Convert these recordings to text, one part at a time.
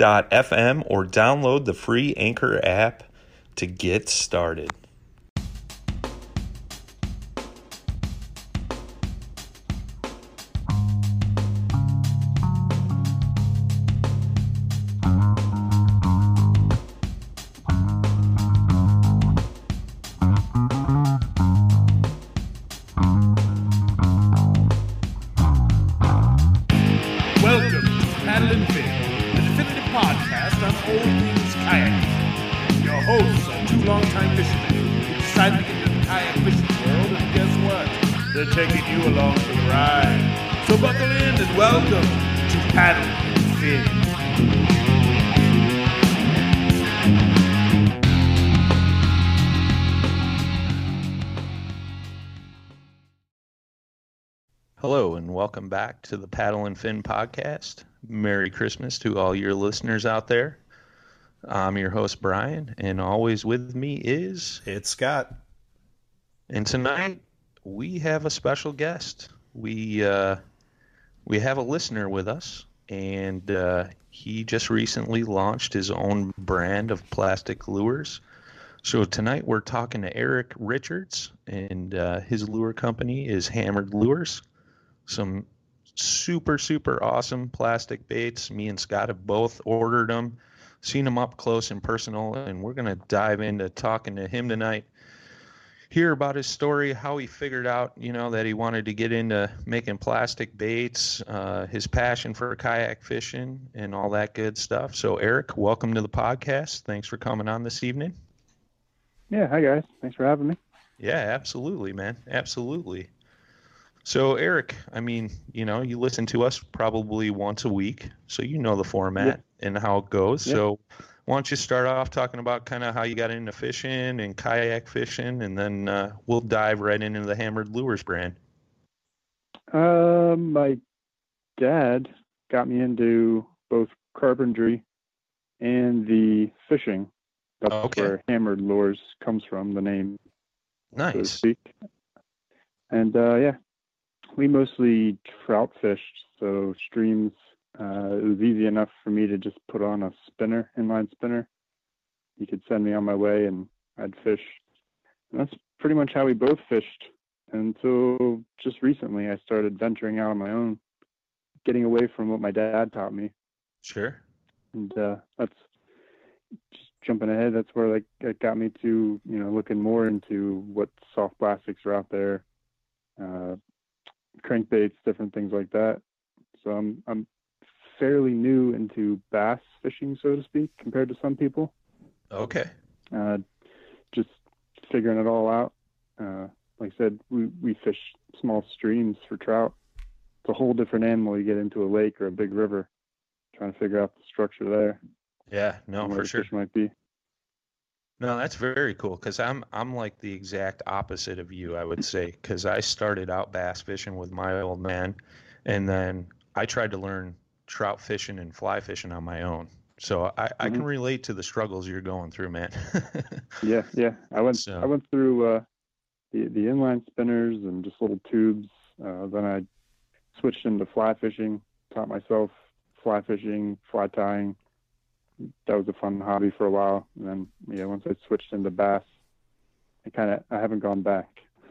anchor.fm or download the free Anchor app to get started. Back to the Paddle and Fin podcast. Merry Christmas to all your listeners out there. I'm your host, Brian, and always with me is. It's Scott. And tonight we have a special guest. We uh, we have a listener with us, and uh, he just recently launched his own brand of plastic lures. So tonight we're talking to Eric Richards, and uh, his lure company is Hammered Lures. Some super super awesome plastic baits. Me and Scott have both ordered them, seen them up close and personal, and we're gonna dive into talking to him tonight hear about his story, how he figured out, you know, that he wanted to get into making plastic baits, uh, his passion for kayak fishing, and all that good stuff. So, Eric, welcome to the podcast. Thanks for coming on this evening. Yeah, hi guys. Thanks for having me. Yeah, absolutely, man. Absolutely. So, Eric, I mean, you know, you listen to us probably once a week, so you know the format and how it goes. Yeah. So, why don't you start off talking about kind of how you got into fishing and kayak fishing, and then uh, we'll dive right into the Hammered Lures brand. Um, my dad got me into both carpentry and the fishing. That's Okay. where Hammered Lures comes from, the name, so Nice. speak. And uh, yeah, we mostly trout fished, so streams. Uh, it was easy enough for me to just put on a spinner, inline spinner. You could send me on my way, and I'd fish. And that's pretty much how we both fished until just recently. I started venturing out on my own, getting away from what my dad taught me, Sure. and uh, that's just jumping ahead. That's where like it got me to you know looking more into what soft plastics are out there, uh, crankbaits, different things like that. So I'm I'm fairly new into bass fishing, so to speak, compared to some people. Okay. Uh, just figuring it all out. Uh, like I said, we we fish small streams for trout. It's a whole different animal. You get into a lake or a big river, trying to figure out the structure there. Yeah. No, for sure. fish might be. No, that's very cool because I'm I'm like the exact opposite of you, I would say, because I started out bass fishing with my old man, and then I tried to learn trout fishing and fly fishing on my own. So I, I can Mhm. relate to the struggles you're going through, man. Yeah, yeah. I went So- I went through uh, the the inline spinners and just little tubes. Uh, then I switched into fly fishing. Taught myself fly fishing, fly tying. That was a fun hobby for a while. And then yeah, once I switched into bass, I kind of I haven't gone back.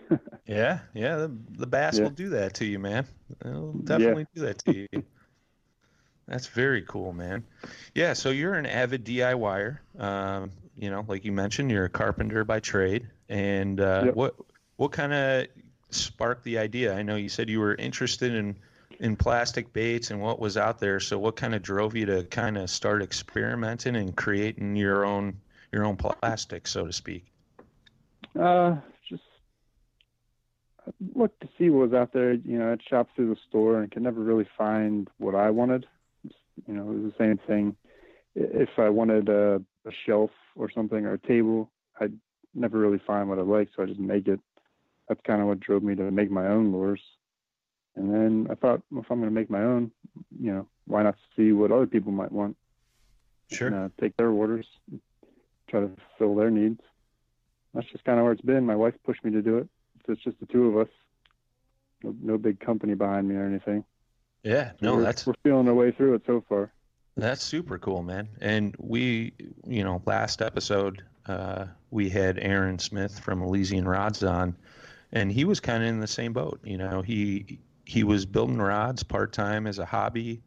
yeah, yeah. The, the bass Yeah. will do that to you, man. It'll definitely do that to you. That's very cool, man. Yeah, so you're an avid DIYer. Um, you know, like you mentioned, you're a carpenter by trade. And uh, Yep. what what kind of sparked the idea? I know you said you were interested in in plastic baits and what was out there. So what kind of drove you to kind of start experimenting and creating your own your own plastic, so to speak? Uh, just I looked to see what was out there. You know, I'd shop through the store and could never really find what I wanted. You know, it was the same thing. If I wanted a, a shelf or something or a table, I'd never really find what I liked, so I just make it. That's kind of what drove me to make my own lures. And then I thought, well, if I'm going to make my own, you know, why not see what other people might want? Sure. and uh, take their orders, try to fill their needs. That's just kind of where it's been. My wife pushed me to do it. So it's just the two of us. No, no big company behind me or anything. Yeah, So no, we're, that's we're feeling our way through it so far. That's super cool, man. And we, you know, last episode, uh, we had Aaron Smith from Elysian Rods on, and he was kind of in the same boat. You know, he he was building rods part time as a hobby,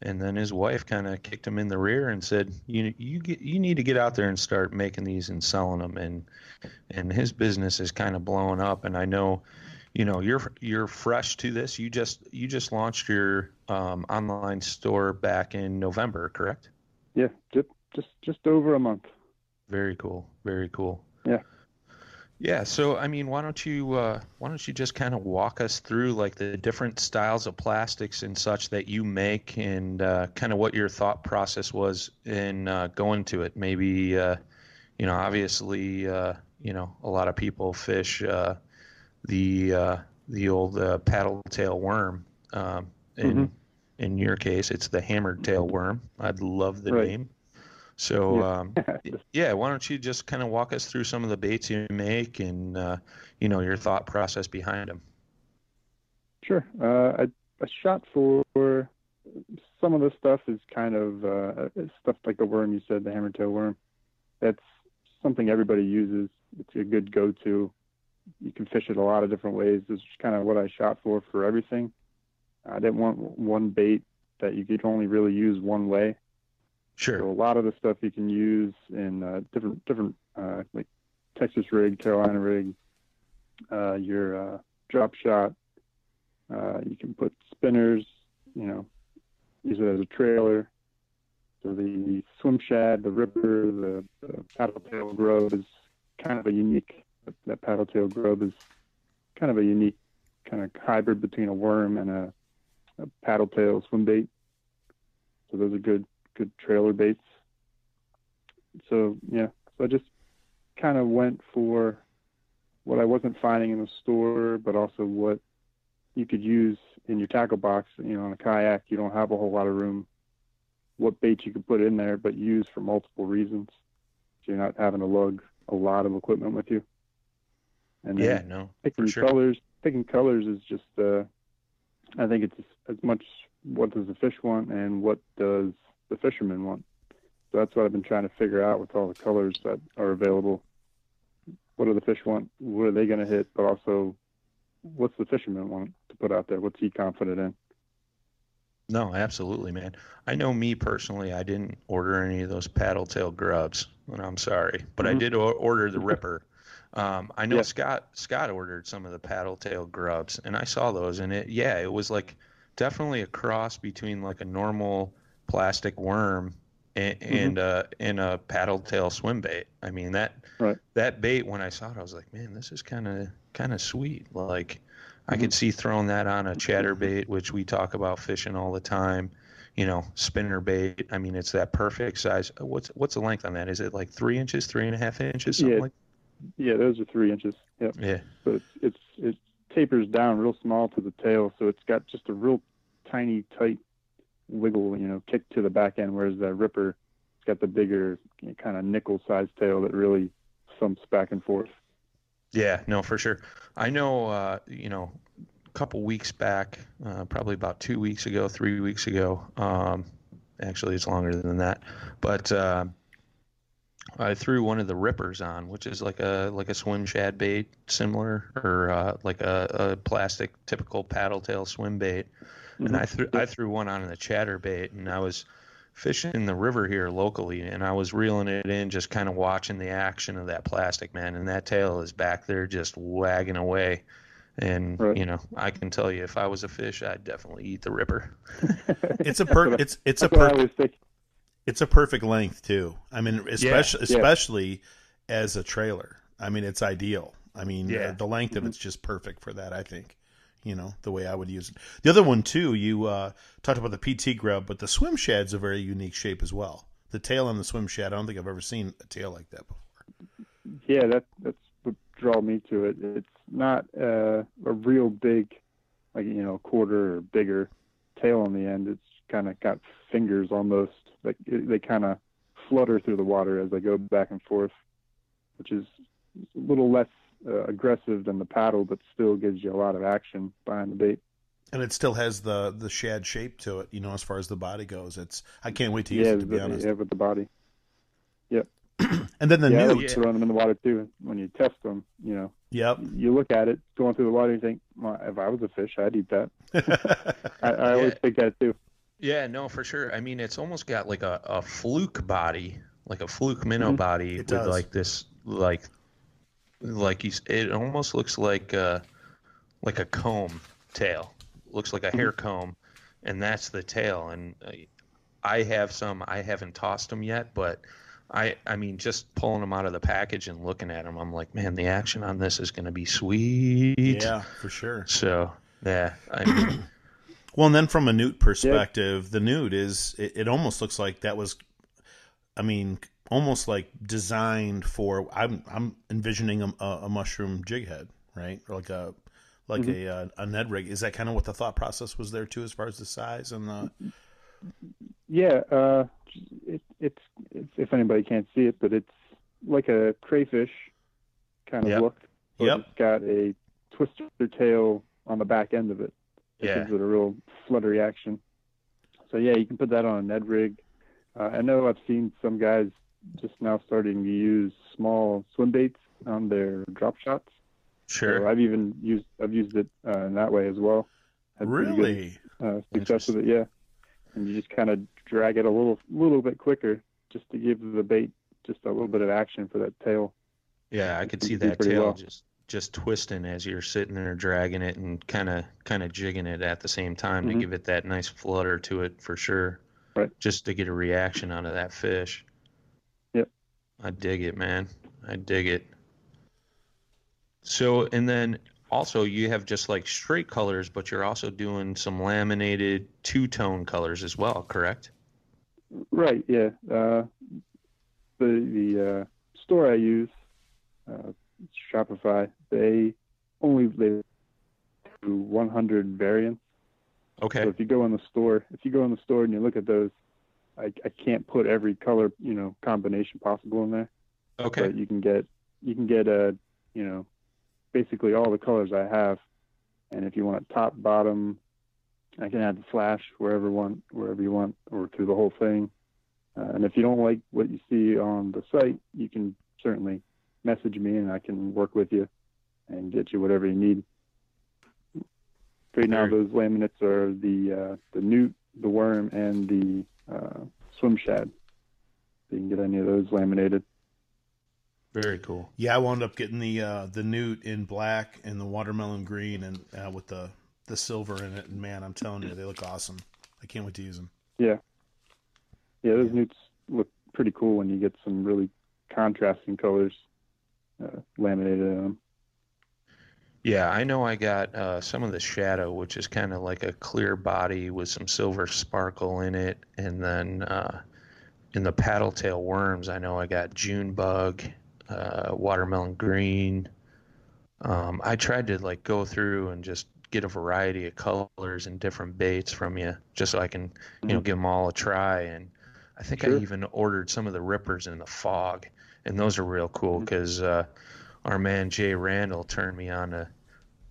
and then his wife kind of kicked him in the rear and said, "You you get you need to get out there and start making these and selling them." And and his business is kind of blowing up. And I know, you know, you're you're fresh to this. You just you just launched your um, online store back in November, correct? Yeah, just just just over a month. Very cool. Very cool. Yeah. Yeah. So, I mean, why don't you uh, why don't you just kind of walk us through like the different styles of plastics and such that you make, and uh, kind of what your thought process was in uh, going to it? Maybe, uh, you know, obviously, uh, you know, a lot of people fish uh, the uh, the old uh, paddle tail worm. Um, in Mhm. in your case, it's the hammered tail worm. I'd love the Right. name. So. Yeah. Um, yeah, why don't you just kind of walk us through some of the baits you make and uh, you know your thought process behind them? Sure. Uh, I, I shot for some of the stuff is kind of uh, stuff like the worm you said, the hammer hammertail worm. That's something everybody uses. It's a good go-to. You can fish it a lot of different ways. This is kind of what I shot for for everything. I didn't want one bait that you could only really use one way. So Sure. a lot of the stuff you can use in uh, different different uh, like Texas rig, Carolina rig, uh, your uh, drop shot. Uh, you can put spinners, you know, use it as a trailer. So the swim shad, the ripper, the, the paddle tail grub is kind of a unique. That paddle tail grub is kind of a unique kind of hybrid between a worm and a, a paddle tail swim bait. So those are good good trailer baits. So yeah, so I just kind of went for what I wasn't finding in the store, but also what you could use in your tackle box. You know, on a kayak, you don't have a whole lot of room. What baits you could put in there, but use for multiple reasons. So you're not having to lug a lot of equipment with you. And Yeah, no, picking sure. colors picking colors is just uh i think it's as much what does the fish want and what does the fishermen want so that's what i've been trying to figure out with all the colors that are available what do the fish want what are they going to hit but also what's the fisherman want to put out there what's he confident in No, absolutely, man. I know me personally, I didn't order any of those paddle tail grubs, and I'm sorry, but I Mhm. did o- order the ripper. Um, I know Yeah. Scott Scott ordered some of the paddle tail grubs, and I saw those, and it yeah, it was like definitely a cross between like a normal plastic worm and Mhm. and, uh, and a paddle tail swim bait. I mean that Right. that bait when I saw it, I was like, man, this is kind of kind of sweet. Like I Mhm. could see throwing that on a chatterbait, which we talk about fishing all the time. You know, spinner bait. I mean, it's that perfect size. What's what's the length on that? Is it like three inches, three and a half inches, something Yeah. like? yeah those are three inches yep Yeah. but it's, it's it tapers down real small to the tail, so it's got just a real tiny, tight wiggle, you know, kick to the back end. Whereas that ripper it's got the bigger you know, kind of nickel sized tail that really thumps back and forth. Yeah, no, for sure. I know, uh, you know, a couple weeks back, uh, probably about two weeks ago, three weeks ago. Um, actually, it's longer than that, but uh, I threw one of the rippers on, which is like a like a swim shad bait, similar or uh, like a, a plastic typical paddle tail swim bait, Mm-hmm. and I threw I threw one on the chatter bait, and I was fishing in the river here locally, and I was reeling it in, just kind of watching the action of that plastic man, and that tail is back there just wagging away. And Right. you know, I can tell you, if I was a fish, I'd definitely eat the ripper. It's a per it's it's a That's per it's a perfect length too. I mean, especially Yeah. especially as a trailer. I mean, it's ideal. I mean, Yeah. uh, the length of it's just perfect for that. I think. You know the way I would use it. The other one too. You uh, talked about the PT grub, but the swim shad's a very unique shape as well. The tail on the swim shad. I don't think I've ever seen a tail like that before. Yeah, that that's what draw me to it. It's not uh, a real big, like you know, quarter or bigger tail on the end. It's kind of got fingers almost. Like it, they kind of flutter through the water as they go back and forth, which is a little less uh, aggressive than the paddle, but still gives you a lot of action behind the bait. And it still has the the shad shape to it. You know, as far as the body goes, it's. I can't wait to use yeah, it. To be the- honest. yeah, with the body. Yep. and then the yeah, I like newt. throwing them in the water too. When you test them, you know, Yep. you look at it going through the water, and you think, well, if I was a fish, I'd eat that. I, I always think that too. Yeah, no, for sure. I mean, it's almost got like a, a fluke body, like a fluke minnow Mhm. body It with does. like this, like, like you. s- It almost looks like uh like a comb tail. Looks like a hair comb, and that's the tail. And uh, I have some. I haven't tossed them yet, but I. I mean, just pulling them out of the package and looking at them, I'm like, man, the action on this is going to be sweet. yeah, for sure. So yeah, I mean, Well, and then from a newt perspective, the newt is it, it almost looks like that was, I mean, almost like designed for. I'm I'm envisioning a, a, mushroom jig head, right, or like a like Mm-hmm. a uh, a Ned rig. Is that kind of what the thought process was there too, as far as the size and the? Yeah, uh, it, it's, it's if anybody can't see it, but it's like a crayfish kind of Yep. look. Yep. It's got a twister tail on the back end of it. It yeah, gives it a real fluttery action. So yeah, you can put that on a Ned rig. Uh, I know I've seen some guys just now starting to use small swim baits on their drop shots. sure. So I've even used I've used it uh, in that way as well. Had pretty good, Really? uh, success with it, yeah. And you just kind of drag it a little little bit quicker, just to give the bait just a little bit of action for that tail. Yeah, I could see that tail well. just just twisting as you're sitting there dragging it and kind of kind of jigging it at the same time to Mhm. give it that nice flutter to it for sure. Right. Just to get a reaction out of that fish. I dig it, man. I dig it. So, and then also you have just like straight colors, but you're also doing some laminated two tone colors as well, correct? Right, yeah. Uh, the the uh, store I use, uh, Shopify, they only they do 100 variants. Okay. So if you go in the store, if you go in the store and you look at those, I, I can't put every color you know combination possible in there. Okay. But you can get you can get uh you know basically all the colors I have, and if you want top bottom, I can add the flash wherever want wherever you want or through the whole thing. Uh, and if you don't like what you see on the site, you can certainly message me and I can work with you and get you whatever you need. Right now, those laminates are the uh, the newt, the worm, and the uh, swim shad. So you can get any of those laminated. Very cool. Yeah, I wound up getting the uh, the newt in black and the watermelon green and uh, with the the silver in it. And man, I'm telling you, they look awesome. I can't wait to use them. Yeah. Yeah, those newts look pretty cool when you get some really contrasting colors uh, laminated in them. Yeah, I know I got uh, some of the shadow, which is kind of like a clear body with some silver sparkle in it, and then uh, in the paddle tail worms, I know I got June bug, uh, watermelon green. Um, I tried to like go through and just get a variety of colors and different baits from you, just so I can, you know, give them all a try. And I think Sure. I even ordered some of the rippers in the fog, and those are real cool because uh, our man Jay Randall turned me on to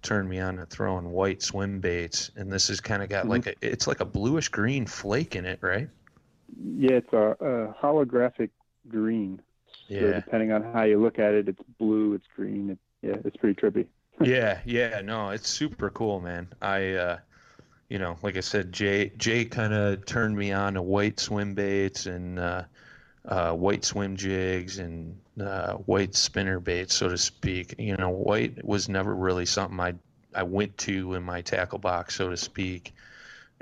turned me on to throwing white swim baits, and this has kind of got like a it's like a bluish green flake in it, right? Yeah, it's a, a holographic green. So Yeah. depending on how you look at it, it's blue, it's green. It, yeah, it's pretty trippy. yeah, yeah, no, it's super cool, man. I, uh, you know, like I said, Jay, Jay kind of turned me on to white swim baits and uh, uh, white swim jigs and uh, white spinner baits, so to speak. You know, white was never really something I I went to in my tackle box, so to speak.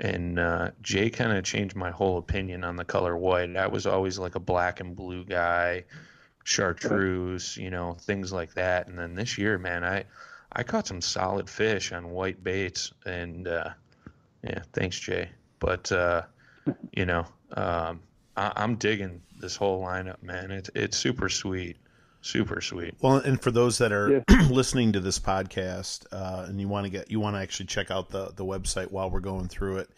And uh, Jay kind of changed my whole opinion on the color white. I was always like a black and blue guy, chartreuse, you know, things like that. And then this year, man, I I caught some solid fish on white baits, and uh, yeah, thanks, Jay. But uh, you know, um, I, I'm digging this whole lineup, man. It's it's super sweet, super sweet. Well, and for those that are listening to this podcast uh, and you want to get you want to actually check out the the website while we're going through it,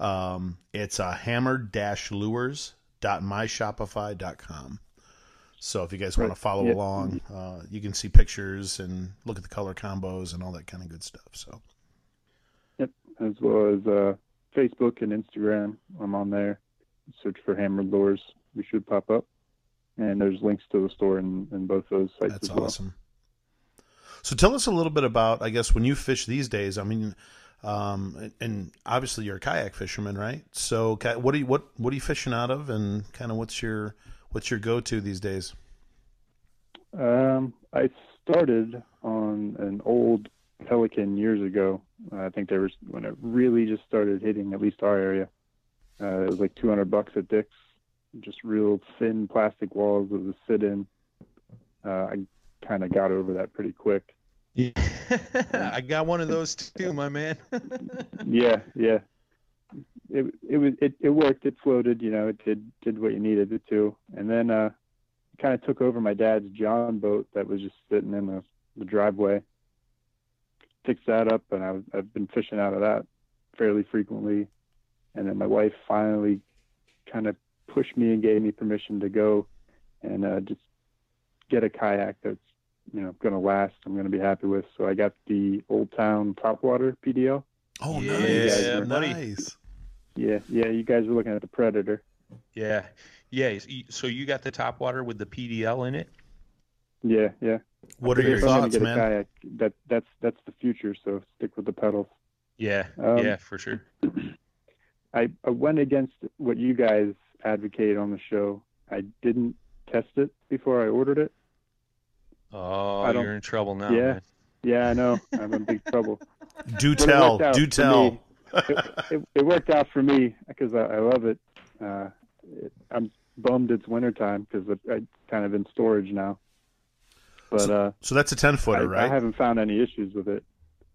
um, it's uh, hammer-lures.myshopify.com. So if you guys want to follow Yeah. along, uh, you can see pictures and look at the color combos and all that kind of good stuff. So yep, as well as uh, Facebook and Instagram. I'm on there. Search for Hammered Lures. We should pop up. And there's links to the store in, in both those sites that's as well. awesome. So tell us a little bit about, I guess, when you fish these days. I mean, um, and, obviously you're a kayak fisherman, right? So what are you what what are you fishing out of, and kind of what's your what's your go to these days? Um, I started on an old Pelican years ago. I think there was when it really just started hitting at least our area. Uh, it was like 200 bucks at Dick's, just real thin plastic walls with a sit in. Uh, I kind of got over that pretty quick. Yeah. I got one of those too, my man. yeah, yeah. It it was it, it worked. It floated. You know, it did did what you needed it to. And then uh, kind of took over my dad's John boat that was just sitting in the, the driveway. Fixed that up, and I was, I've been fishing out of that fairly frequently. And then my wife finally kind of pushed me and gave me permission to go and uh, just get a kayak that's you know going to last. I'm going to be happy with. So I got the Old Town Topwater PDL. Oh, Yeah, nice, buddy. nice. Yeah, yeah. You guys were looking at the Predator. yeah, yeah. So you got the top water with the PDL in it? Yeah, yeah. What are your thoughts, man? kayak, that that's that's the future. So stick with the pedals. Yeah, Um, yeah, for sure. I, I went against what you guys advocate on the show. I didn't test it before I ordered it. Oh, I don't- you're in trouble now. Yeah. man. Yeah, I know. I'm in big trouble. Do But tell, do tell. me. It, it worked out for me because I, I love it. Uh, it. I'm bummed it's wintertime because it, it's kind of in storage now. But uh, So that's a ten I, footer, I right? haven't found any issues with it.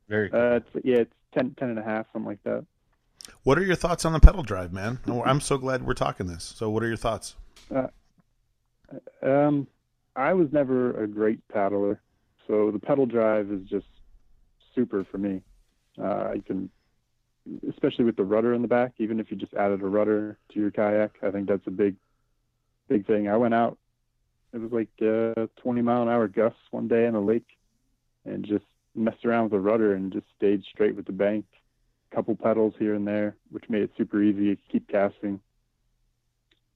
Very cool. Uh, it's, yeah, it's 10, 10 and a half, something like that. What are your thoughts on the pedal drive, man? Oh, I'm so glad we're talking this. So what are your thoughts? Um, I was never a great paddler, so the pedal drive is just super for me. Uh, I can, especially with the rudder in the back, even if you just added a rudder to your kayak, I think that's a big, big thing. I went out, it was like uh, 20 mile an hour gusts one day in a lake, and just messed around with the rudder and just stayed straight with the bank. Couple pedals here and there, which made it super easy to keep casting.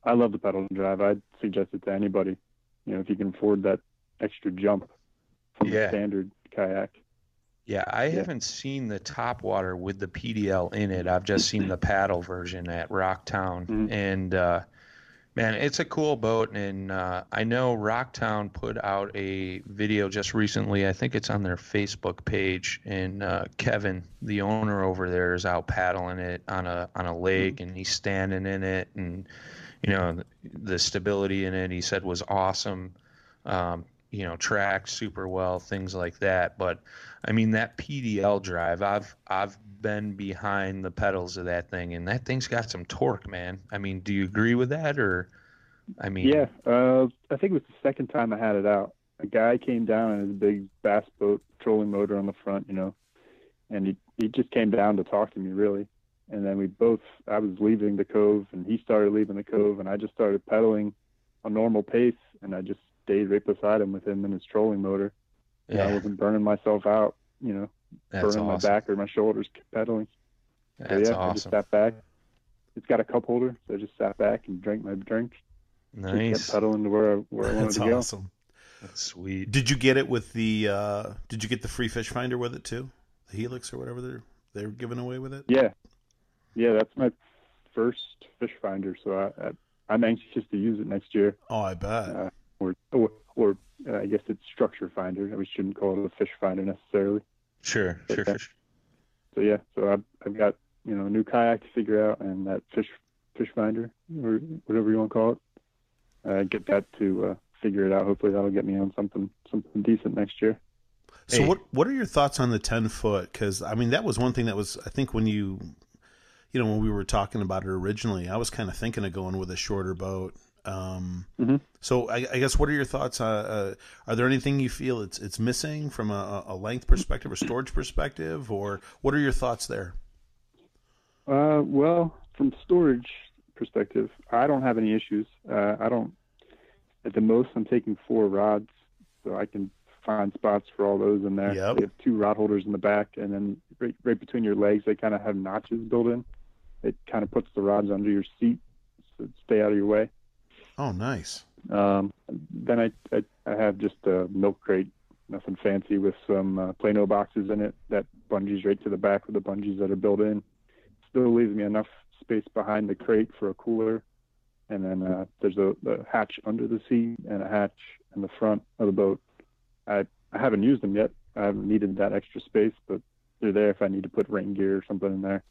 I love the pedal drive. I'd suggest it to anybody. You know, if you can afford that extra jump from Yeah. the standard kayak. Yeah, I haven't seen the top water with the PDL in it. I've just seen the paddle version at Rocktown, Mhm. and uh, man, it's a cool boat. And uh, I know Rocktown put out a video just recently. I think it's on their Facebook page, and uh, Kevin, the owner over there, is out paddling it on a on a lake, and he's standing in it, and you know the stability in it. He said was awesome. Um, you know, tracked super well, things like that. But I mean that PDL drive, I've I've been behind the pedals of that thing, and that thing's got some torque, man. I mean, do you agree with that, or I mean, Yeah, uh, I think it was the second time I had it out. A guy came down in his big bass boat, trolling motor on the front, you know, and he he just came down to talk to me really, and then we both I was leaving the cove and he started leaving the cove and I just started pedaling a normal pace and I just stayed right beside him with him in his trolling motor. Yeah, I wasn't burning myself out, you know, That's burning awesome. my back or my shoulders pedaling. So That's yeah, I just sat back. It's got a cup holder, so I just sat back and drank my drink. and Nice. Kept pedaling to where I, where I wanted That's to go. awesome. That's sweet. Did you get it with the? Uh, did you get the free fish finder with it too? The Helix or whatever they're they're giving away with it. Yeah, yeah, that's my first fish finder, so I, I I'm anxious to use it next year. Oh, I bet. Uh, or or, or uh, I guess it's structure finder. We shouldn't call it a fish finder necessarily. Sure, sure, Okay. sure. sure. So yeah, so I've I've got you know a new kayak to figure out and that fish fish finder or whatever you want to call it. Uh, get that to uh, figure it out. Hopefully that'll get me on something something decent next year. So Hey. what what are your thoughts on the ten foot? Because I mean that was one thing that was I think when you, you know, when we were talking about it originally, I was kind of thinking of going with a shorter boat. Um, Mhm. So I, I guess what are your thoughts? Uh, uh, are there anything you feel it's it's missing from a, a length perspective or storage perspective, or what are your thoughts there? Uh, well, from storage perspective, I don't have any issues. Uh, I don't. At the most, I'm taking four rods, so I can find spots for all those in there. Yep. They have two rod holders in the back, and then right, right between your legs, they kind of have notches built in. It kind of puts the rods under your seat, so stay out of your way. Oh, nice. Um, then I, I I have just a milk crate, nothing fancy, with some uh, Plano boxes in it that bungees right to the back with the bungees that are built in. Still leaves me enough space behind the crate for a cooler, and then uh, there's a, a hatch under the seat and a hatch in the front of the boat. I I haven't used them yet. I haven't needed that extra space, but they're there if I need to put rain gear or something in there.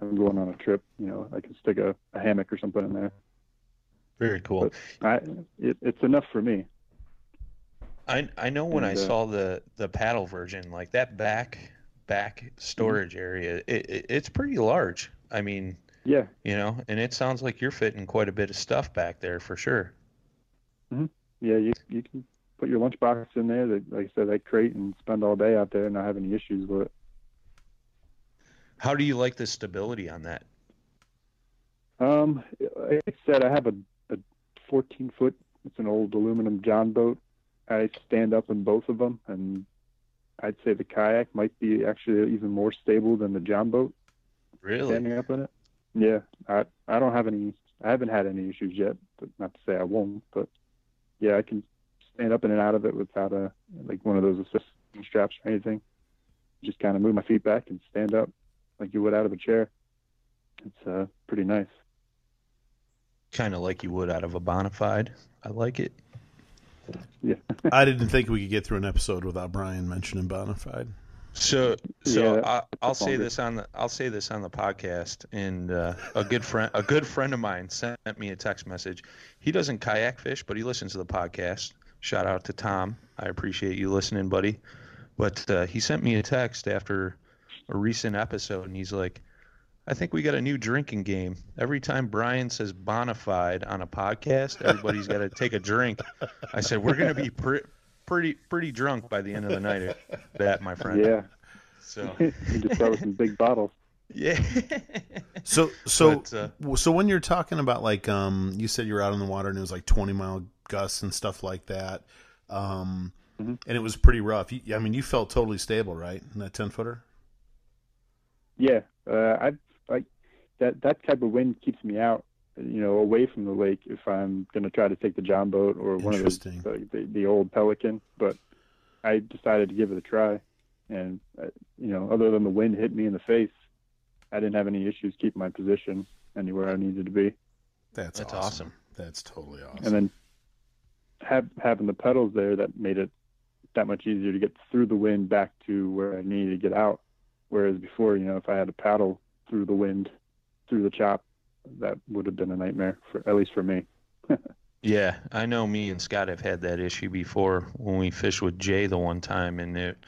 I'm going on a trip, you know, I can stick a, a hammock or something in there. Very cool. I it, it's enough for me. I I know when I uh, saw the the paddle version, like that back back storage area, it, it it's pretty large. I mean, Yeah, you know, and it sounds like you're fitting quite a bit of stuff back there for sure. yeah, you you can put your lunchbox in there. That, like I said, that crate and spend all day out there and not have any issues with it. How do you like the stability on that? Um, like I said, I have a 14 foot. It's an old aluminum John boat. I stand up in both of them, and I'd say the kayak might be actually even more stable than the John boat. Really? Standing up in it. Yeah, I I don't have any. I haven't had any issues yet. But not to say I won't. But yeah, I can stand up in and out of it without a like one of those assisting straps or anything. Just kind of move my feet back and stand up like you would out of a chair. It's uh pretty nice. Kind of like you would out of a bonafide. I like it. Yeah. I didn't think we could get through an episode without Brian mentioning Bonafide. So, so Yeah, I, I'll say this on the I'll say this on the podcast, and uh, a good friend a good friend of mine sent me a text message. He doesn't kayak fish, but he listens to the podcast. Shout out to Tom. I appreciate you listening, buddy. But uh, he sent me a text after a recent episode, and he's like, "I think we got a new drinking game. Every time Brian says bonafide on a podcast, everybody's got to take a drink." I said, "We're gonna be pre- pretty pretty drunk by the end of the night at that, my friend." Yeah. So you just start with some big bottles. yeah. So so But, uh, so when you're talking about like um you said you were out on the water and it was like 20 mile gusts and stuff like that um Mhm. and it was pretty rough. You, I mean you felt totally stable, right? In that 10 footer? Yeah, uh, I like that. That type of wind keeps me out, you know, away from the lake if I'm going to try to take the John boat or one of those, Interesting. the, the, the old Pelican. But I decided to give it a try, and uh, you know, other than the wind hit me in the face, I didn't have any issues keeping my position anywhere I needed to be. That's, That's awesome. awesome. That's totally awesome. And then have, having the pedals there that made it that much easier to get through the wind back to where I needed to get out. Whereas before, you know, if I had to paddle through the wind, through the chop, that would have been a nightmare for at least for me. Yeah, I know me and Scott have had that issue before when we fished with Jay the one time and it,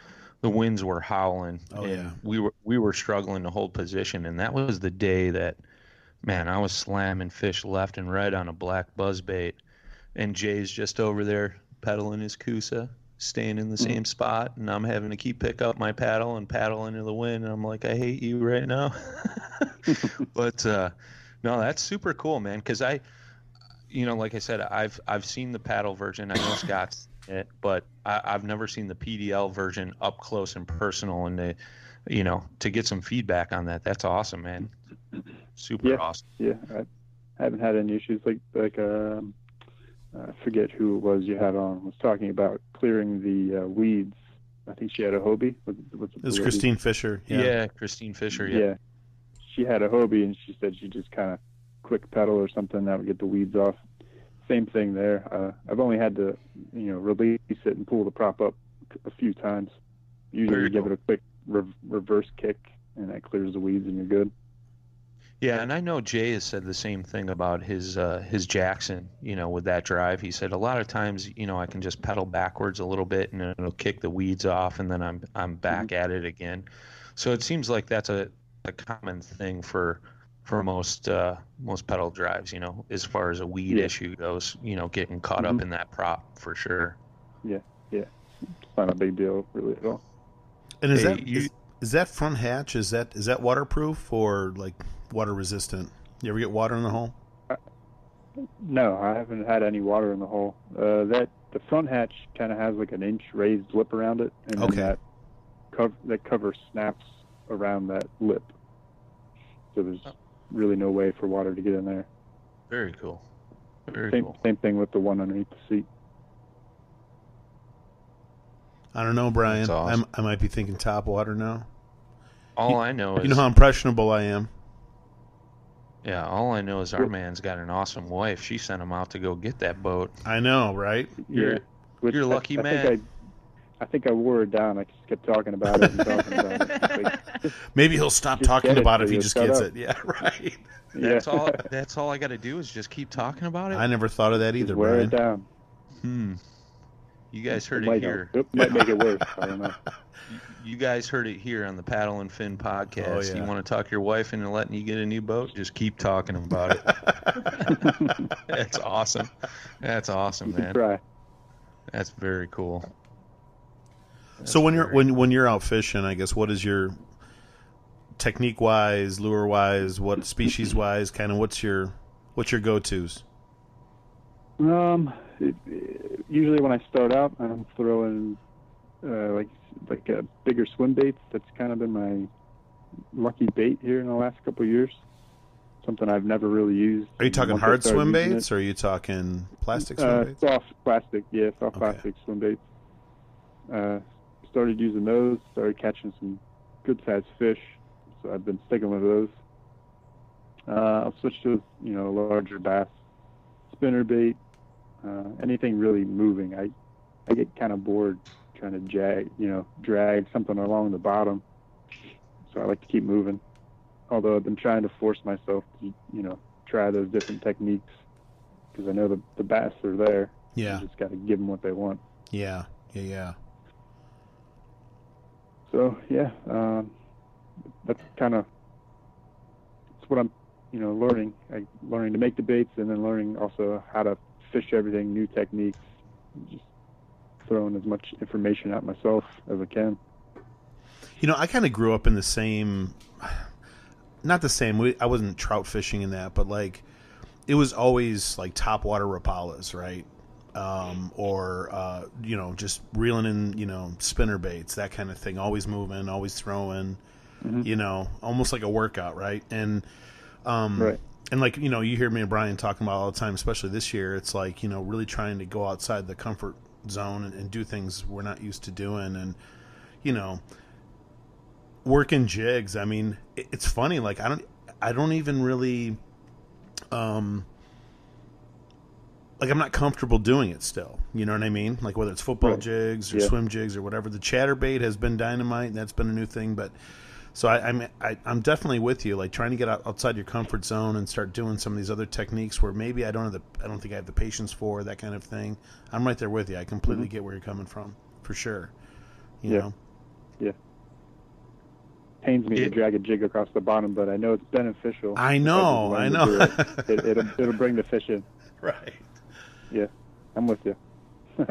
the winds were howling Oh, and yeah. we were we were struggling to hold position and that was the day that man, I was slamming fish left and right on a black buzzbait and Jay's just over there pedaling his Coosa, staying in the Mhm. same spot, and I'm having to keep pick up my paddle and paddle into the wind. And I'm like, I hate you right now. but uh, no, that's super cool, man. Because I, you know, like I said, I've I've seen the paddle version. I know Scott's it, but I, I've never seen the PDL version up close and personal. And to, you know, to get some feedback on that, that's awesome, man. Super Yeah. awesome. Yeah, I haven't had any issues. Like like um, I forget who it was you had on was talking about clearing the uh, weeds. I think she had a Hobie. Was, was It was Christine Fisher. Yeah, Yeah. Christine Fisher. Yeah. Yeah. she had a Hobie, and she said she just kind of quick pedal or something that would get the weeds off. Same thing there. Uh, I've only had to you know release it and pull the prop up a few times. Usually, you give cool. it a quick re- reverse kick, and that clears the weeds, and you're good. Yeah, and I know Jay has said the same thing about his uh, his Jackson. You know, with that drive, he said a lot of times, you know, I can just pedal backwards a little bit and it'll kick the weeds off, and then I'm I'm back at it again. So it seems like that's a, a common thing for for most uh, most pedal drives. You know, as far as a weed Yeah. issue goes, you know, getting caught up Mhm. in that prop for sure. Yeah, yeah, it's not a big deal really at all. And is Hey, that you- is, is that front hatch? Is that is that waterproof or like water resistant? You ever get water in the hole? No, I haven't had any water in the hole. Uh, that the front hatch kind of has like an inch raised lip around it, and Okay. that cover that cover snaps around that lip. So there's really no way for water to get in there. Very cool. Very Same cool. same thing with the one underneath the seat. I don't know, Brian. Awesome. I'm, I might be thinking top water now. All I know is You know how impressionable I am. Yeah. All I know is our man's got an awesome wife. She sent him out to go get that boat. I know, right? You're- Which you're lucky I, man. Think I, I think I wore it down. I just kept talking about it and talking about it. Like, Maybe he'll stop talking about it if he just gets up. it. Yeah, right. That's yeah, all. That's all I got to do is just keep talking about it. I never thought of that just either, wear Brian. it down. Hmm. You guys heard it it might, here. It might make it worse. I don't know. You guys heard it here on the Paddle and Fin podcast. Oh, yeah. You want to talk your wife into letting you get a new boat? Just keep talking about it. That's awesome. That's awesome, man. try. That's very cool. so when you're very when when you're out fishing, I guess what is your technique wise, lure wise, what species wise, kind of what's your what's your go tos? Um, it, it- usually when I start out, I'm throwing uh, like like uh, bigger swim baits. That's kind of been my lucky bait here in the last couple of years. Something I've never really used. Are you talking hard swim baits or are you talking plastic swim Uh, baits? soft plastic, yeah, soft Okay. plastic swim baits. Uh, started using those. Started catching some good sized fish, so I've been sticking with those. Uh, I'll switch to you know a larger bass, spinner bait, uh, anything really moving. I I get kind of bored trying to jag, you know, drag something along the bottom. So I like to keep moving. Although I've been trying to force myself to, you know, try those different techniques because I know the the bass are there. Yeah, You just got to give them what they want. yeah, yeah, yeah. So yeah, um, that's kind of that's what I'm, you know, learning. I learning to make the baits and then learning also how to fish everything, new techniques, just throwing as much information at myself as I can. You know, I kind of grew up in the same, not the same. We, I wasn't trout fishing in that, but like, it was always like top water rapalas, right? Um, or uh, you know, just reeling in, you know, spinner baits, that kind of thing. Always moving, always throwing. Mhm. You know, almost like a workout, right? And um, Right. and like you know, you hear me and Brian talking about all the time, especially this year. It's like you know, really trying to go outside the comfort zone and, and do things we're not used to doing, and you know, working jigs. I mean, it, it's funny. Like I don't, I don't even really, um, like I'm not comfortable doing it still. You know what I mean? Like whether it's football Right. jigs or Yeah. swim jigs or whatever. The chatterbait has been dynamite. And that's been a new thing, but. So I, I'm I, I'm definitely with you, like trying to get out, outside your comfort zone and start doing some of these other techniques where maybe I don't have the I don't think I have the patience for that kind of thing. I'm right there with you. I completely get where you're coming from, for sure. You Yeah. know, Yeah. Pains me It- to drag a jig across the bottom, but I know it's beneficial. I know, just I know. it. It, it'll it'll bring the fish in. right. Yeah, I'm with you.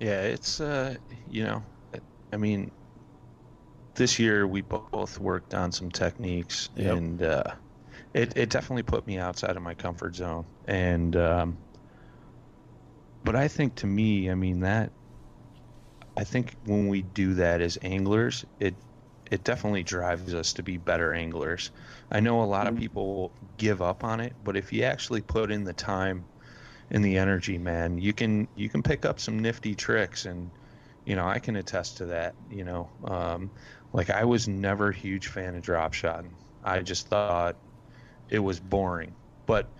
Yeah, it's uh, you know, I mean, this year we both worked on some techniques, Yep. and uh, it it definitely put me outside of my comfort zone. And um, but I think to me, I mean that I think when we do that as anglers, it it definitely drives us to be better anglers. I know a lot of Mhm. people give up on it, but if you actually put in the time and the energy, man, you can you can pick up some nifty tricks and you know, I can attest to that, you know. Um, like I was never a huge fan of drop shotting. I just thought it was boring. But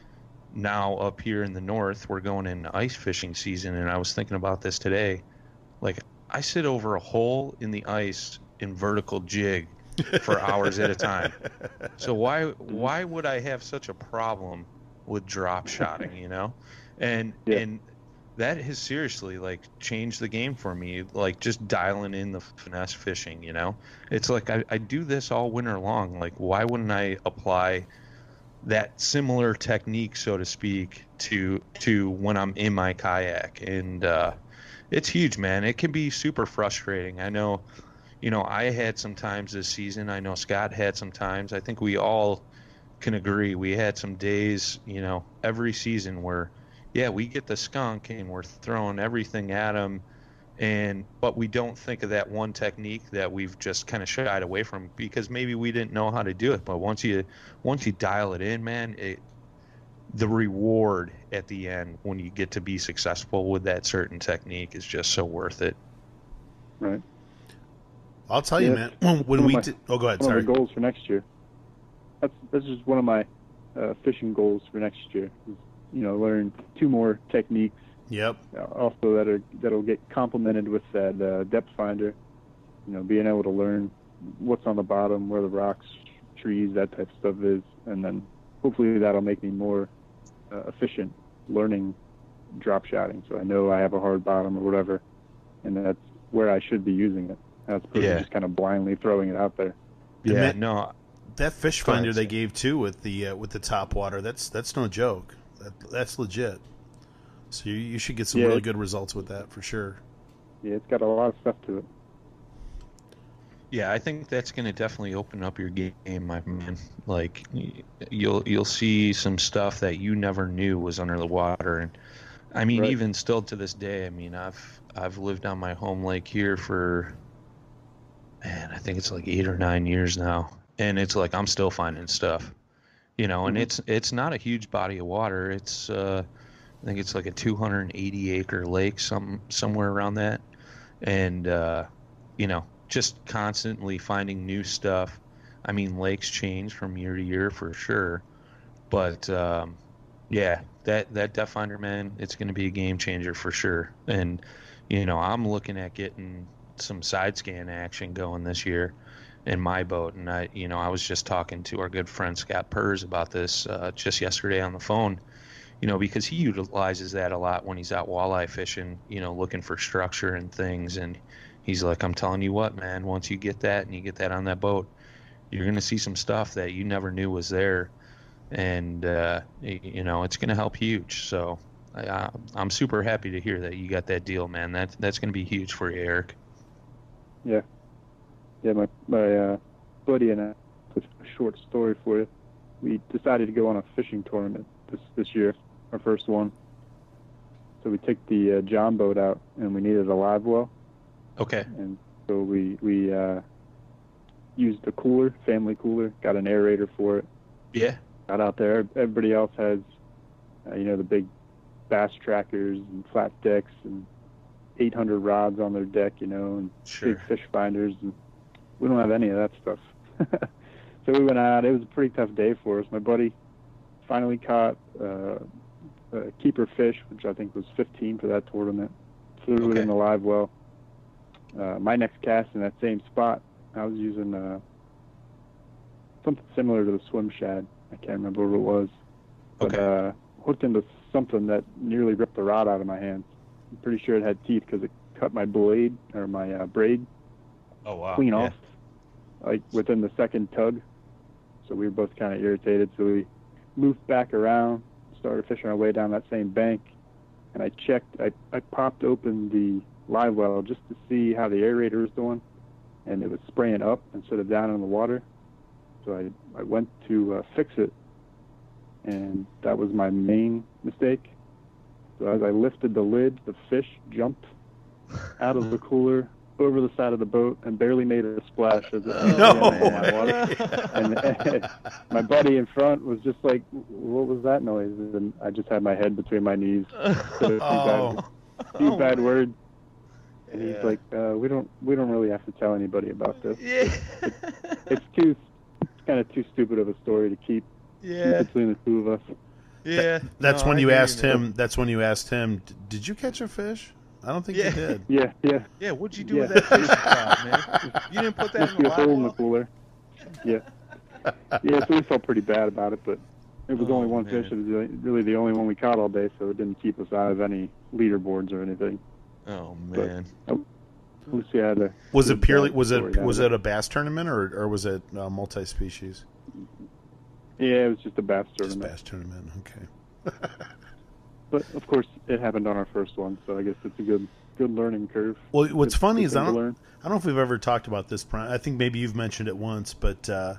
now up here in the north, we're going in ice fishing season and I was thinking about this today. Like I sit over a hole in the ice in vertical jig for hours at a time. So why why would I have such a problem with drop shotting, you know? And Yeah. and that has seriously like changed the game for me, like just dialing in the finesse fishing, you know? It's like I, I do this all winter long. Like why wouldn't I apply that similar technique, so to speak, to to when I'm in my kayak? And uh it's huge, man. It can be super frustrating. I know you know, I had some times this season. I know Scott had some times. I think we all can agree. We had some days, you know, every season where, yeah, we get the skunk and we're throwing everything at them, and but we don't think of that one technique that we've just kind of shied away from because maybe we didn't know how to do it. But once you once you dial it in, man, it the reward at the end when you get to be successful with that certain technique is just so worth it. Right. I'll tell you, man. When, when we my- did, oh, go ahead. One Sorry. of the goals for next year. That's that's just one of my uh, fishing goals for next year. Is, you know, learn two more techniques. Yep. uh, Also, that are that'll get complemented with that uh, depth finder. You know, being able to learn what's on the bottom, where the rocks, trees, that type of stuff is, and then hopefully that'll make me more uh, efficient learning drop shotting. So I know I have a hard bottom or whatever, and that's where I should be using it. That's Yeah. just kind of blindly throwing it out there. The Yeah, ma- no, That fish finder they gave too with the uh, with the top water. That's that's no joke. That, that's legit. So you, you should get some Yeah. really good results with that for sure. Yeah, it's got a lot of stuff to it. Yeah, I think that's going to definitely open up your game, my man. Like you'll you'll see some stuff that you never knew was under the water, and I mean, Right. even still to this day, I mean, I've I've lived on my home lake here for, man, I think it's like eight or nine years now, and it's like I'm still finding stuff, you know, and Mhm. it's it's not a huge body of water. It's uh, I think it's like a 280 acre lake, some somewhere around that, and uh, you know, just constantly finding new stuff. I mean, lakes change from year to year for sure, but um, yeah, that that depth finder man, it's going to be a game changer for sure. And you know, I'm looking at getting some side scan action going this year in my boat, and I, you know, I was just talking to our good friend Scott Purrs about this uh, just yesterday on the phone. You know, because he utilizes that a lot when he's out walleye fishing. You know, looking for structure and things, and he's like, I'm telling you what, man, once you get that and you get that on that boat, you're to see some stuff that you never knew was there. And, uh, you know, it's going to help huge. So I, I'm super happy to hear that you got that deal, man. That, that's going to be huge for you, Eric. Yeah, my my uh, buddy and I. A short story for you. We decided to go on a fishing tournament this this year, our first one. So we took the uh, John boat out, and we needed a live well, Okay. and so we we uh, used the cooler, family cooler, got an aerator for it. Yeah. Got out there. Everybody else has, uh, you know, the big bass trackers and flat decks and 800 rods on their deck, you know, and Sure. big fish finders, and we don't have any of that stuff. so we went out. It was a pretty tough day for us. My buddy finally caught uh, a keeper fish, which I think was 15 for that tournament. Threw it in the live well. Uh, my next cast in that same spot, I was using uh, something similar to the swim shad. I can't remember what it was, but Okay. uh, hooked into something that nearly ripped the rod out of my hands. I'm pretty sure it had teeth because it cut my blade or my uh, braid Oh, wow. clean Yeah. off, like within the second tug. So we were both kind of irritated. So we moved back around, started fishing our way down that same bank, and I checked. I, I popped open the live well just to see how the aerator was doing, and it was spraying up instead of down in the water. So I, I went to uh, fix it, and that was my main mistake. So as I lifted the lid, the fish jumped out of the cooler over the side of the boat and barely made a splash as it No. in my water. And, and my buddy in front was just like, "What was that noise?" And I just had my head between my knees. said a few Oh. bad, few bad words. And Yeah. he's like, uh, "We don't, we don't really have to tell anybody about this. Yeah. It's too, it's kind of too stupid of a story to keep yeah. between the two of us." Yeah. That's No, when I you asked man. him. That's when you asked him. Did you catch a fish? I don't think Yeah. you did. Yeah, yeah. Yeah, what'd you do Yeah. with that fish rod, man? You didn't put that in the a hole in the cooler. Yeah. Yeah, so we felt pretty bad about it, but it was Oh, only one man. fish. It was really- really the only one we caught all day, so it didn't keep us out of any leaderboards or anything. Oh But- man. At least we had a. Was it purely? Was it? Was it a bass tournament or or was it uh, multi-species? Yeah, it was just a bass Just tournament. bass tournament. Okay. But of course, it happened on our first one, so I guess it's a good good learning curve. Well, what's Good- funny good is I don't. learn. I don't know if we've ever talked about this. Brian. I think maybe you've mentioned it once, but uh,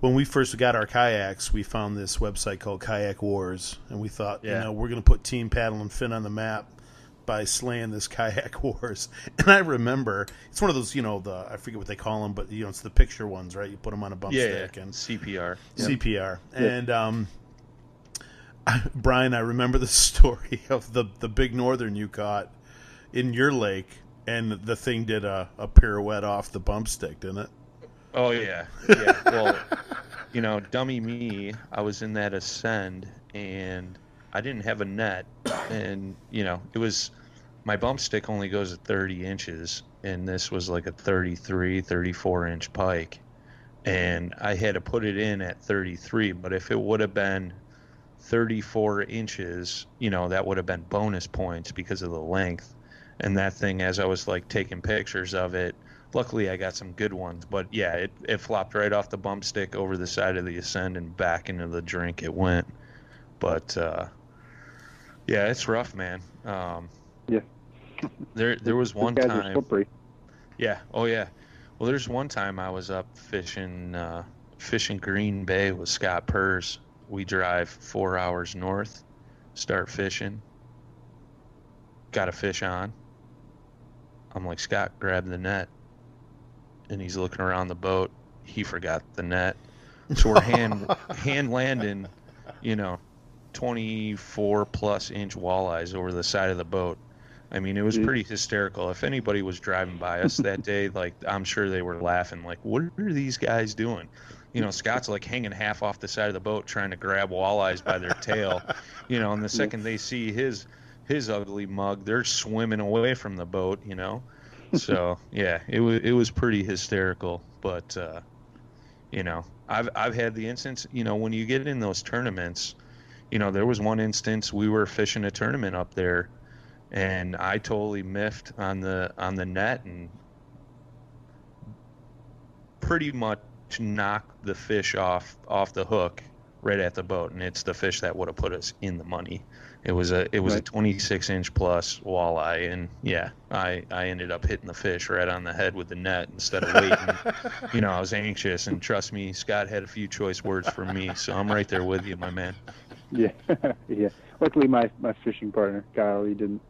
when we first got our kayaks, we found this website called Kayak Wars, and we thought, you know, we're going to put Team Paddle and Fin on the map by slaying this Kayak Wars. And I remember it's one of those, you know, the I forget what they call them, but you know, it's the picture ones, right? You put them on a bump Yeah, stick yeah. and CPR. CPR. And um, I, Brian, I remember the story of the the big northern you caught in your lake, and the thing did a, a pirouette off the bump stick, didn't it? Oh yeah, yeah. Well, you know, dummy me. I was in that ascend, and I didn't have a net, and you know, it was my bump stick only goes at 30 inches, and this was like a 33, 34 inch pike, and I had to put it in at 33. But if it would have been 34 inches, you know, that would have been bonus points because of the length. And that thing, as I was like taking pictures of it, luckily I got some good ones. But yeah, it, it flopped right off the bump stick over the side of the ascend and back into the drink it went. But uh, yeah, it's rough, man. Um, Yeah. there there was one These guys are time. Yeah. Oh yeah. Well, there's one time I was up fishing uh, fishing Green Bay with Scott Purse. We drive four hours north, start fishing. Got a fish on. I'm like Scott, grab the net, and he's looking around the boat. He forgot the net, so we're hand hand landing, you know, 24 plus inch walleyes over the side of the boat. I mean, it was pretty hysterical. If anybody was driving by us that day, like I'm sure they were laughing, like, "What are these guys doing?" You know, Scott's like hanging half off the side of the boat trying to grab walleyes by their tail. You know, and the second they see his his ugly mug, they're swimming away from the boat. You know, so yeah, it was it was pretty hysterical. But uh, you know, I've I've had the instance. You know, when you get in those tournaments, you know, there was one instance we were fishing a tournament up there and I totally miffed on the on the net and pretty much knocked the fish off off the hook right at the boat and it's the fish that would have put us in the money. It was a it was a 26 inch plus walleye and yeah, I I ended up hitting the fish right on the head with the net instead of waiting. you know, I was anxious and trust me, Scott had a few choice words for me, so I'm right there with you, my man. Yeah, yeah. Luckily, my my fishing partner Kyle, he didn't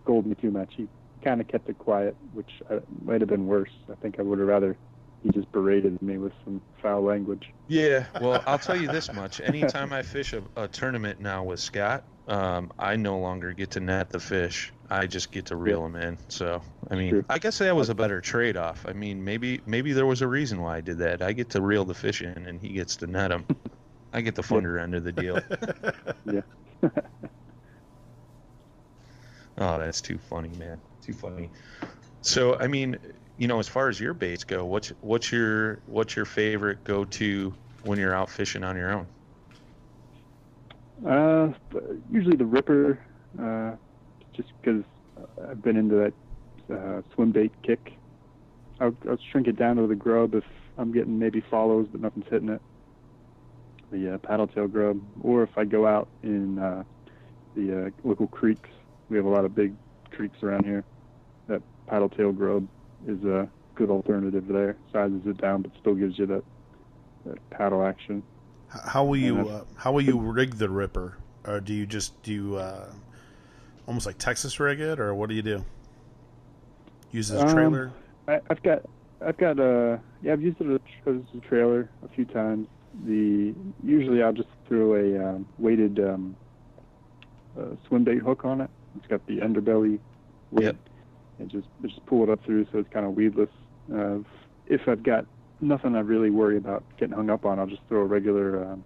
scold me too much. He kind of kept it quiet, which uh, might have been worse. I think I would have rather he just berated me with some foul language. Yeah, well, I'll tell you this much. Anytime I fish a, a tournament now with Scott, um, I no longer get to net the fish. I just get to reel them in. So, I mean, True. I guess that was a better trade-off. I mean, maybe maybe there was a reason why I did that. I get to reel the fish in, and he gets to net them. I get the funder end of the deal. Yeah. Oh, that's too funny, man. Too funny. So, I mean, you know, as far as your baits go, what's what's your what's your favorite go-to when you're out fishing on your own? Uh, usually the ripper, uh, just because I've been into that uh, swim bait kick. I'll, I'll shrink it down to the grub if I'm getting maybe follows but nothing's hitting it. The uh, paddle tail grub, or if I go out in uh, the uh, local creeks we have a lot of big creeks around here. That paddle tail grub is a good alternative there. Sizes it down, but still gives you that, that paddle action. How will you uh, how will you rig the Ripper? Or do you just do you, uh, almost like Texas rig it, or what do you do? Use it as a Um, trailer? I, I've got, I've got, uh, yeah, I've used it as as a trailer a few times. The usually I'll just throw a um, weighted um, uh, swim bait hook on it. It's got the underbelly weight, Yep. And just just pull it up through so it's kind of weedless. Uh, if I've got nothing I really worry about getting hung up on, I'll just throw a regular, um,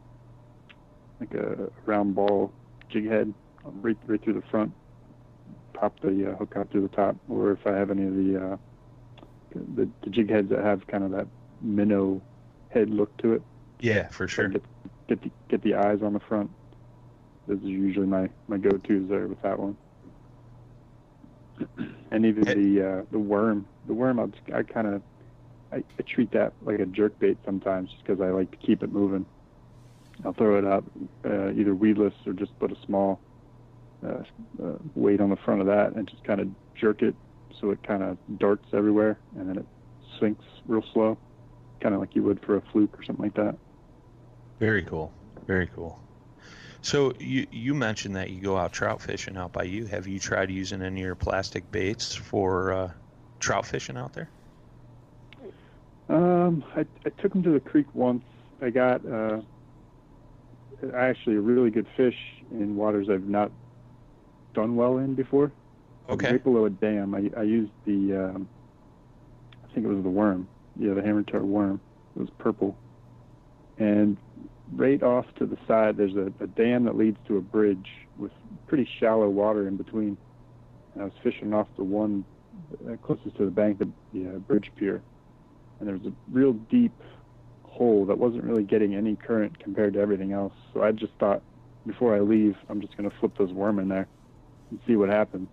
like a round ball jig head right right through the front. Pop the uh, hook out through the top, or if I have any of the uh, the, the jig heads that have kind of that minnow head look to it. Yeah, for sure. Get, get the get the eyes on the front. Those are usually my my go-to's there with that one. And even the uh, the worm, the worm, I'll, I kind of I, I treat that like a jerk bait sometimes, just because I like to keep it moving. I'll throw it up, uh, either weedless or just put a small uh, uh, weight on the front of that, and just kind of jerk it so it kind of darts everywhere, and then it sinks real slow, kind of like you would for a fluke or something like that. Very cool. Very cool. So you you mentioned that you go out trout fishing out by you. Have you tried using any of your plastic baits for uh, trout fishing out there? Um, I, I took him to the creek once. I got uh, actually a really good fish in waters I've not done well in before. Okay. Right below a dam, I, I used the, um, I think it was the worm. Yeah, the hammer tail worm. It was purple. And right off to the side, there's a, a dam that leads to a bridge with pretty shallow water in between. And I was fishing off the one uh, closest to the bank, the, uh, bridge pier. And there was a real deep hole that wasn't really getting any current compared to everything else. So I just thought, before I leave, I'm just going to flip this worm in there and see what happens.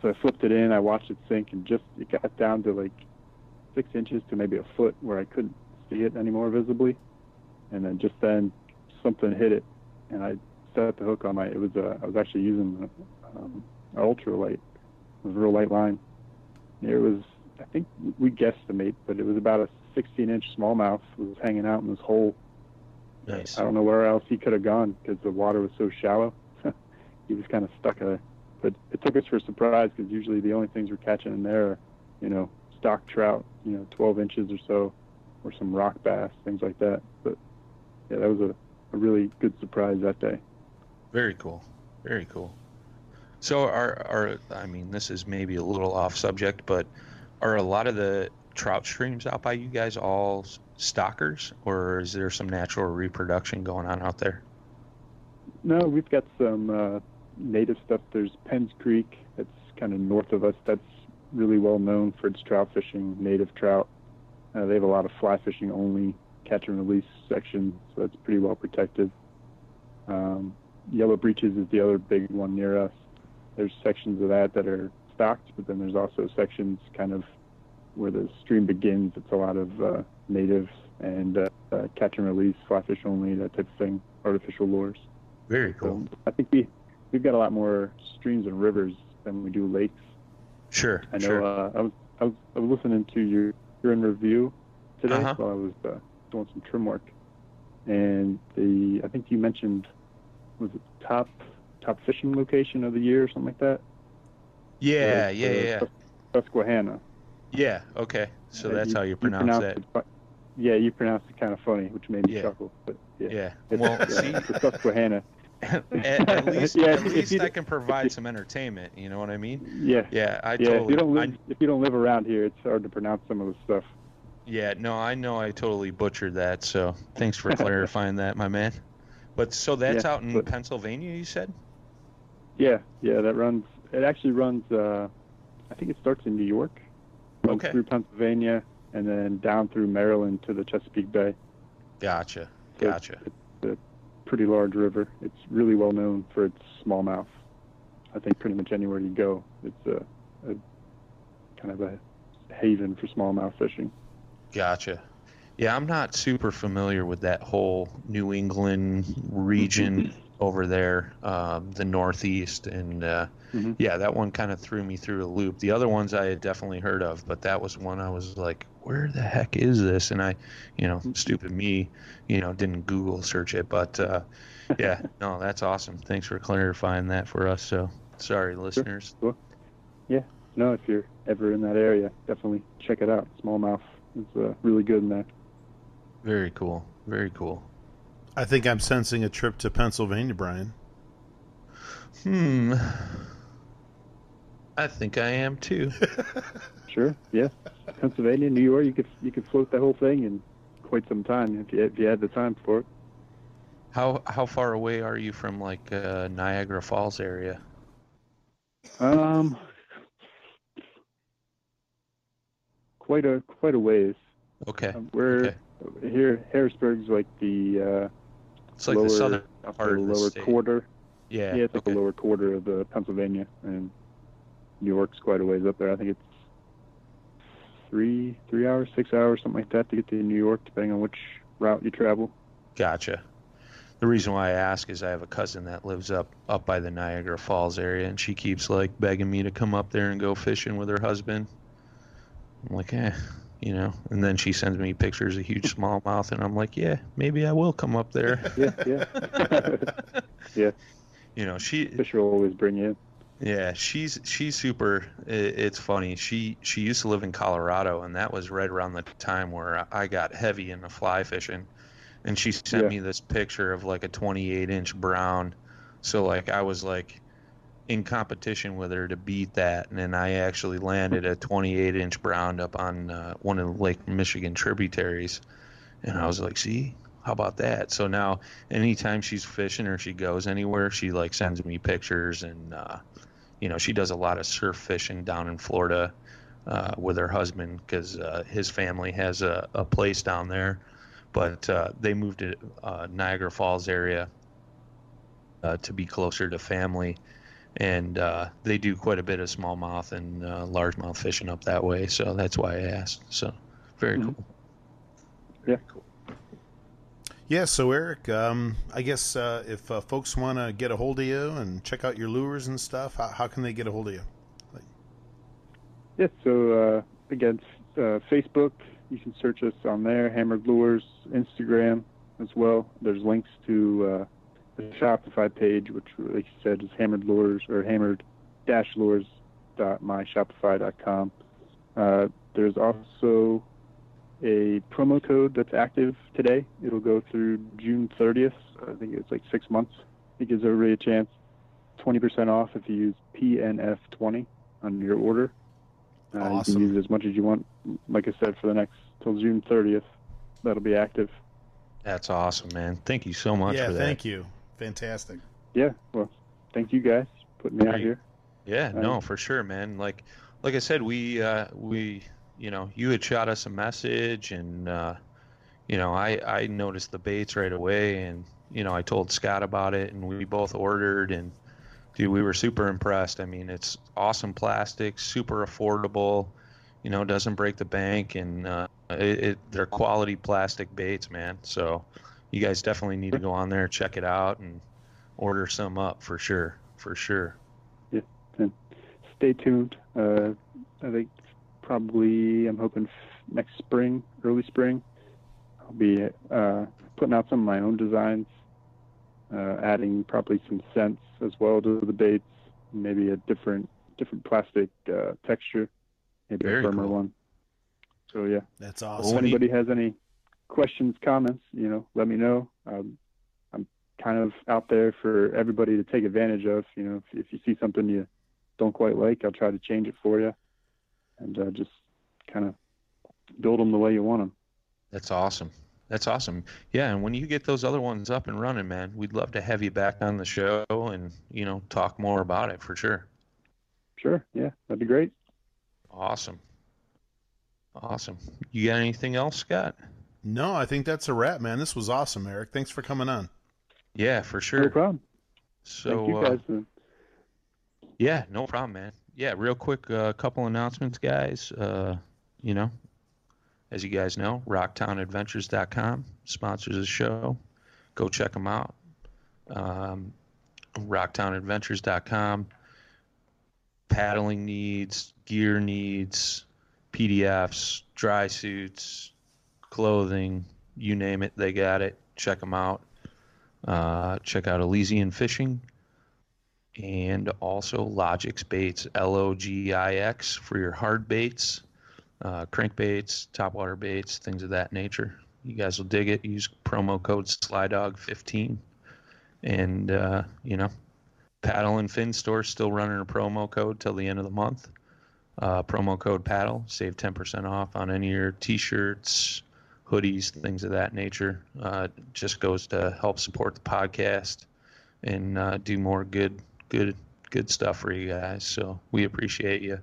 So I flipped it in, I watched it sink, and just it got down to like six inches to maybe a foot where I couldn't see it anymore visibly. And then just then something hit it, and I set the hook on my. It was a, I was actually using um, an ultralight. It was a real light line. It was, I think we guesstimate, but it was about a 16-inch smallmouth was hanging out in this hole. Nice. I don't know where else he could have gone because the water was so shallow. he was kind of stuck there. But it took us for a surprise because usually the only things we're catching in there are, you know, stock trout, you know, 12 inches or so, or some rock bass, things like that. But yeah, that was a, a really good surprise that day. Very cool. Very cool. So are are I mean this is maybe a little off subject, but are a lot of the trout streams out by you guys all stockers, or is there some natural reproduction going on out there? No, we've got some uh, native stuff. There's Penns Creek, that's kind of north of us. That's really well known for its trout fishing, native trout. Uh, they have a lot of fly fishing only catch and release section, so that's pretty well protected. Um, Yellow Breeches is the other big one near us. There's sections of that that are stocked, but then there's also sections kind of where the stream begins. It's a lot of uh, natives and uh, uh, catch and release, fly fish only, that type of thing, artificial lures. Very cool. So I think we we've got a lot more streams and rivers than we do lakes. Sure. I know. Sure. Uh, I was I was I was listening to your your in review today Uh-huh. while I was uh, doing some trim work, and the I think you mentioned was it top top fishing location of the year or something like that. yeah. Uh, Yeah. Yeah. Susquehanna. Yeah. Okay. So that's how you pronounce that. it yeah, you pronounced it kind of funny, which made me Yeah. chuckle. But yeah, Yeah. It's- Well, yeah, see, it's Susquehanna. at, at least Yeah, at least you- I can provide some entertainment. You know what I mean? Yeah. Yeah. I yeah, totally. if you don't I- live if you don't live around here, it's hard to pronounce some of the stuff. Yeah, no, I know I totally butchered that, so thanks for clarifying that, my man. But so that's Yeah, out in but- Pennsylvania, you said? Yeah, yeah, that runs. It actually runs. Uh, I think it starts in New York, runs Okay. through Pennsylvania, and then down through Maryland to the Chesapeake Bay. Gotcha. So Gotcha. It's a pretty large river. It's really well known for its smallmouth. I think pretty much anywhere you go, it's a, a kind of a haven for smallmouth fishing. Gotcha. Yeah, I'm not super familiar with that whole New England region over there, um, the Northeast, and uh, Mhm. yeah, that one kind of threw me through a loop. The other ones I had definitely heard of, but that was one I was like, where the heck is this? And I, you know, stupid me, you know, didn't Google search it, but uh, yeah, no, that's awesome. Thanks for clarifying that for us. So sorry, listeners. Sure. Yeah. No, if you're ever in that area, definitely check it out. Smallmouth is uh, really good in there. Very cool. Very cool. I think I'm sensing a trip to Pennsylvania, Brian. Hmm. I think I am too. Sure, yeah. Pennsylvania, New York, you could you could float the whole thing in quite some time if you if you had the time for it. How how far away are you from like uh, Niagara Falls area? Um, quite a quite a ways. Okay. Um, we're okay. here. Harrisburg's like the uh, It's like lower, the southern part of the lower state. quarter. Yeah. Yeah, it's like okay. the lower quarter of the Pennsylvania, and New York's quite a ways up there. I think it's three three hours, six hours, something like that to get to New York, depending on which route you travel. Gotcha. The reason why I ask is I have a cousin that lives up up by the Niagara Falls area, and she keeps like begging me to come up there and go fishing with her husband. I'm like, eh, you know. And then she sends me pictures of huge smallmouth, and I'm like, yeah, maybe I will come up there. Yeah, yeah. yeah, You know, she fish will always bring you. Yeah, she's she's super. It's funny. She she used to live in Colorado, and that was right around the time where I got heavy into fly fishing. And she sent Yeah. me this picture of like a 28 inch brown. So like I was like in competition with her to beat that, and then I actually landed a 28 inch brown up on uh, one of the Lake Michigan tributaries. And I was like, see, how about that? So now anytime she's fishing or she goes anywhere, she like sends me pictures and uh, you know she does a lot of surf fishing down in Florida uh, with her husband because uh, his family has a, a place down there, but uh, they moved to uh, Niagara Falls area to be closer to family, and uh, they do quite a bit of smallmouth and uh, largemouth fishing up that way. So that's why I asked. So very Mhm. cool. Yeah. Cool. Yeah, so Eric, um, I guess uh, if uh, folks want to get a hold of you and check out your lures and stuff, how, how can they get a hold of you? Yeah, so uh, again, uh, Facebook, you can search us on there, Hammered Lures, Instagram as well. There's links to uh, the Shopify page, which, like you said, is Hammered Lures or Hammered Lures.myshopify.com. Uh, there's also a promo code that's active today. It'll go through June 30th. I think it's like six months. It gives everybody a chance. 20% off if you use PNF20 on your order. Uh, You can use as much as you want. Like I said, for the next till June 30th, that'll be active. That's awesome, man. Thank you so much yeah, for that. thank you. Fantastic. Yeah. Well, thank you guys for putting me out here. Yeah, Right. no, for sure, man. Like, like I said, we, uh, we, you know, you had shot us a message, and uh, you know, I, I noticed the baits right away, and you know, I told Scott about it, and we both ordered, and dude, we were super impressed. I mean, it's awesome plastic, super affordable, you know, doesn't break the bank, and uh, it, it they're quality plastic baits, man. So, you guys definitely need to go on there, check it out, and order some up for sure, for sure. Yeah. Stay tuned. Uh, I think probably I'm hoping next spring, early spring, I'll be uh, putting out some of my own designs, uh, adding probably some scents as well to the baits, maybe a different different plastic uh, texture, maybe Very a firmer cool. one. So yeah. That's So awesome. if anybody has any questions, comments, you know, let me know. Um, I'm kind of out there for everybody to take advantage of. You know, if, if you see something you don't quite like, I'll try to change it for you, and uh, just kind of build them the way you want them. That's awesome. That's awesome. Yeah, and when you get those other ones up and running, man, we'd love to have you back on the show and you know talk more about it for sure. Sure, yeah, that'd be great. Awesome. Awesome. You got anything else, Scott? No, I think that's a wrap, man. This was awesome, Eric. Thanks for coming on. Yeah, for sure. No sure. problem. So Thank you uh, guys. and yeah, no problem, man. Yeah, real quick, uh, couple announcements, guys. Uh, you know, as you guys know, RocktownAdventures.com sponsors the show. Go check them out. um, rocktownadventures.com. Paddling needs, gear needs, PDFs, dry suits, clothing, you name it, they got it. Check them out. Uh, check out Elysian Fishing and also Logix Baits, L O G I X, for your hard baits, uh, crankbaits, topwater baits, things of that nature. You guys will dig it. Use promo code SlyDog15. And, uh, you know, Paddle and Fin store still running a promo code till the end of the month. Uh, promo code Paddle, save 10% off on any of your t shirts, hoodies, things of that nature. Uh, just goes to help support the podcast and uh, do more good, good, good stuff for you guys. So we appreciate you.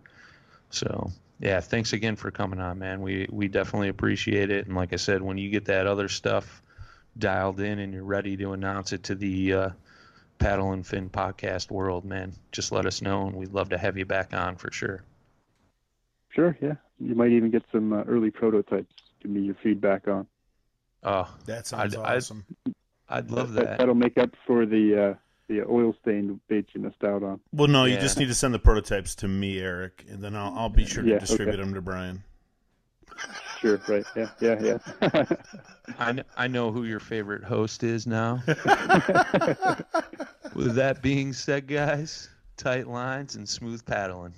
So yeah, thanks again for coming on, man. We we definitely appreciate it. And like I said, when you get that other stuff dialed in and you're ready to announce it to the uh, Paddle and Fin podcast world, man, just let us know, and we'd love to have you back on for sure. Sure, yeah. You might even get some uh, early prototypes. Give me your feedback on. Oh, That sounds I'd- awesome. I'd love That- that. That'll make up for the uh, the oil stained baits you missed out on. well, no, you just need to send the prototypes to me, Eric, and then I'll, I'll be sure to Yeah, distribute okay. them to Brian. Sure, right? Yeah, yeah, yeah. I, kn- I know who your favorite host is now. With that being said, guys, tight lines and smooth paddling.